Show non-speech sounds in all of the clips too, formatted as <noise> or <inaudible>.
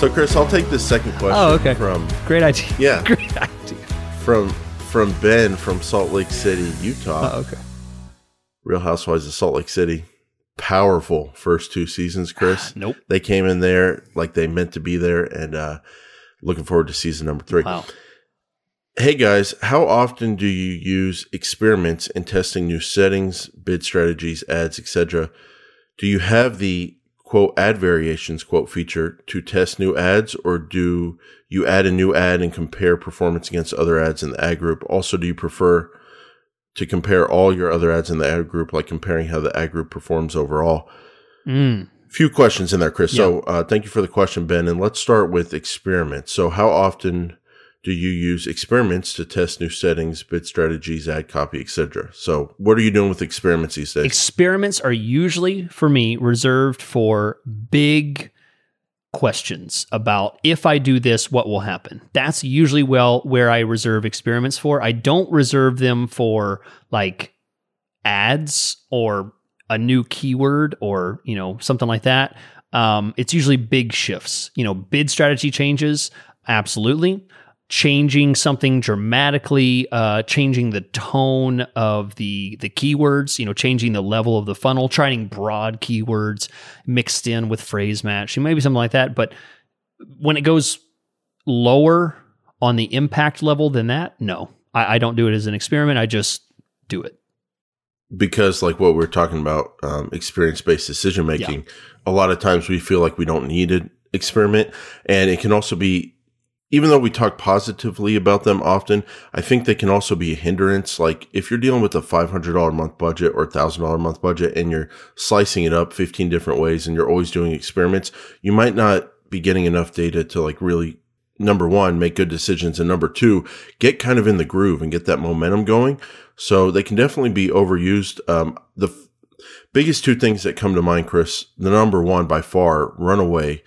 So, Chris, I'll take this second question. Oh, okay. From Great idea. Yeah. <laughs> Great idea. from from Ben from Salt Lake City, Utah. Oh, okay. Real Housewives of Salt Lake City. Powerful first two seasons, Chris. <sighs> Nope. They came in there like they meant to be there, and uh, looking forward to season number three. Wow. Hey guys, how often do you use experiments in testing new settings, bid strategies, ads, etc.? Do you have the quote ad variations quote feature to test new ads or do you add a new ad and compare performance against other ads in the ad group? Also, do you prefer to compare all your other ads in the ad group, like comparing how the ad group performs overall? Mm. Few questions in there, Chris. So, uh, thank you for the question, Ben. And let's start with experiments. So, how often do you use experiments to test new settings, bid strategies, ad copy, etc.? So, what are you doing with experiments these days? Experiments are usually, for me, reserved for big questions about if I do this, what will happen. That's usually well where I reserve experiments for. I don't reserve them for like ads or a new keyword or you know something like that. Um, it's usually big shifts. You know, bid strategy changes, absolutely. Changing something dramatically, uh, changing the tone of the the keywords. You know, changing the level of the funnel, trying broad keywords mixed in with phrase match, maybe something like that. But when it goes lower on the impact level than that, no, I, I don't do it as an experiment. I just do it. because like what we're talking about um, experience-based decision making a lot of times we feel like we don't need an experiment and it can also be even though we talk positively about them often i think they can also be a hindrance like if you're dealing with a $500 a month budget or $1000 a month budget and you're slicing it up 15 different ways and you're always doing experiments you might not be getting enough data to like really number one, make good decisions, and number two, get kind of in the groove and get that momentum going. So they can definitely be overused. Um, the f- biggest two things that come to mind, Chris, the number one by far, runaway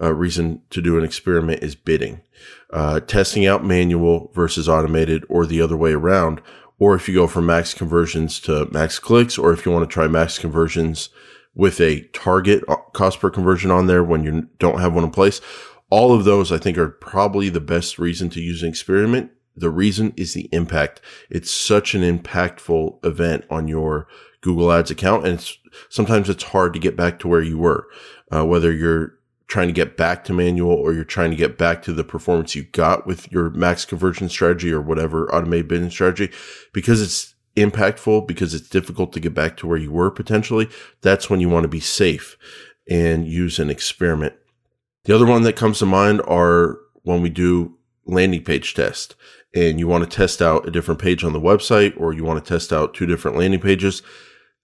uh, reason to do an experiment is bidding, uh, testing out manual versus automated, or the other way around. Or if you go from max conversions to max clicks, or if you want to try max conversions with a target uh, cost per conversion on there when you don't have one in place. All of those, I think, are probably the best reason to use an experiment. The reason is the impact. It's such an impactful event on your Google Ads account. And it's sometimes it's hard to get back to where you were, uh, whether you're trying to get back to manual or you're trying to get back to the performance you got with your max conversion strategy or whatever automated bidding strategy because it's impactful because it's difficult to get back to where you were potentially. That's when you want to be safe and use an experiment. The other one that comes to mind are when we do landing page test and you want to test out a different page on the website or you want to test out two different landing pages.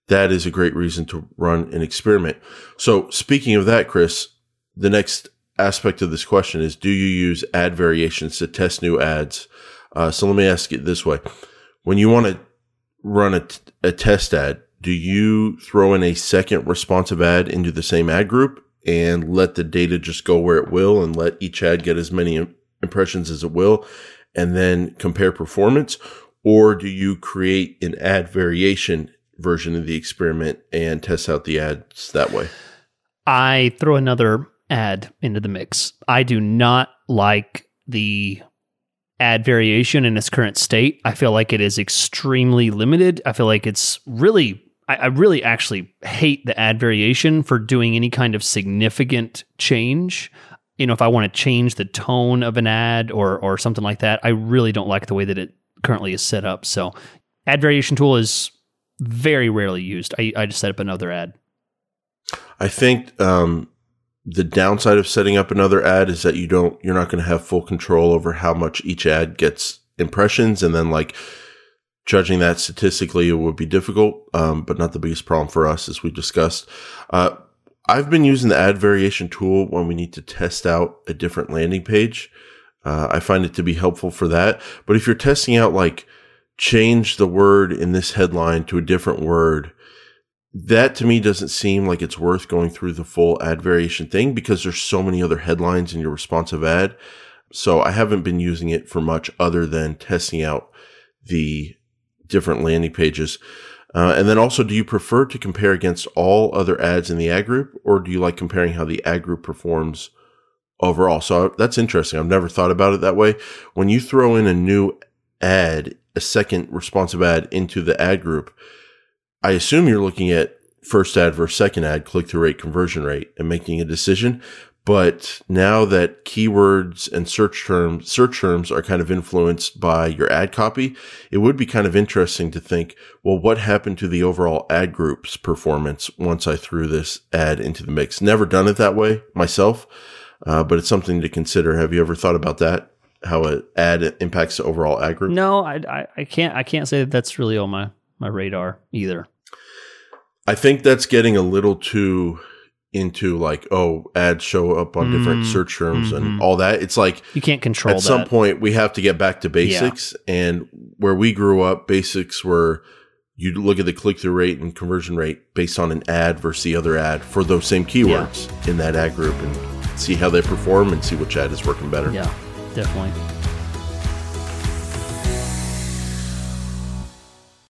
That is a great reason to run an experiment. So speaking of that, Chris, the next aspect of this question is, do you use ad variations to test new ads? Uh, so let me ask it this way. When you want to run a, t- a test ad, do you throw in a second responsive ad into the same ad group and let the data just go where it will and let each ad get as many im- impressions as it will and then compare performance? Or do you create an ad variation version of the experiment and test out the ads that way? I throw another ad into the mix. I do not like the ad variation in its current state. I feel like it is extremely limited. I feel like it's really, I, I really actually hate the ad variation for doing any kind of significant change. You know, if I want to change the tone of an ad or or something like that, I really don't like the way that it currently is set up. So, ad variation tool is very rarely used. I, I just set up another ad. I think um, the downside of setting up another ad is that you don't you're not going to have full control over how much each ad gets impressions, and then like judging that statistically it would be difficult, um, but not the biggest problem for us as we discussed. Uh, I've been using the ad variation tool when we need to test out a different landing page. Uh, I find it to be helpful for that. But if you're testing out like change the word in this headline to a different word, that to me doesn't seem like it's worth going through the full ad variation thing because there's so many other headlines in your responsive ad. So I haven't been using it for much other than testing out the different landing pages. Uh, and then also, do you prefer to compare against all other ads in the ad group or do you like comparing how the ad group performs overall. So that's interesting. I've never thought about it that way. When you throw in a new ad, a second responsive ad into the ad group, I assume you're looking at first ad versus second ad, click through rate, conversion rate, and making a decision. But now that keywords and search terms, search terms are kind of influenced by your ad copy, it would be kind of interesting to think, well, what happened to the overall ad group's performance once I threw this ad into the mix? Never done it that way myself, uh, but it's something to consider. Have you ever thought about that? How an ad impacts the overall ad group? No, I, I, I can't. I can't say that that's really on my my radar either. I think that's getting a little too into like oh ads show up on different Mm, search terms mhm. and all that it's like You can't control at that. some point we have to get back to basics and where we grew up basics were you look at the click-through rate and conversion rate based on an ad versus the other ad for those same keywords in that ad group and see how they perform and see which ad is working better yeah, definitely.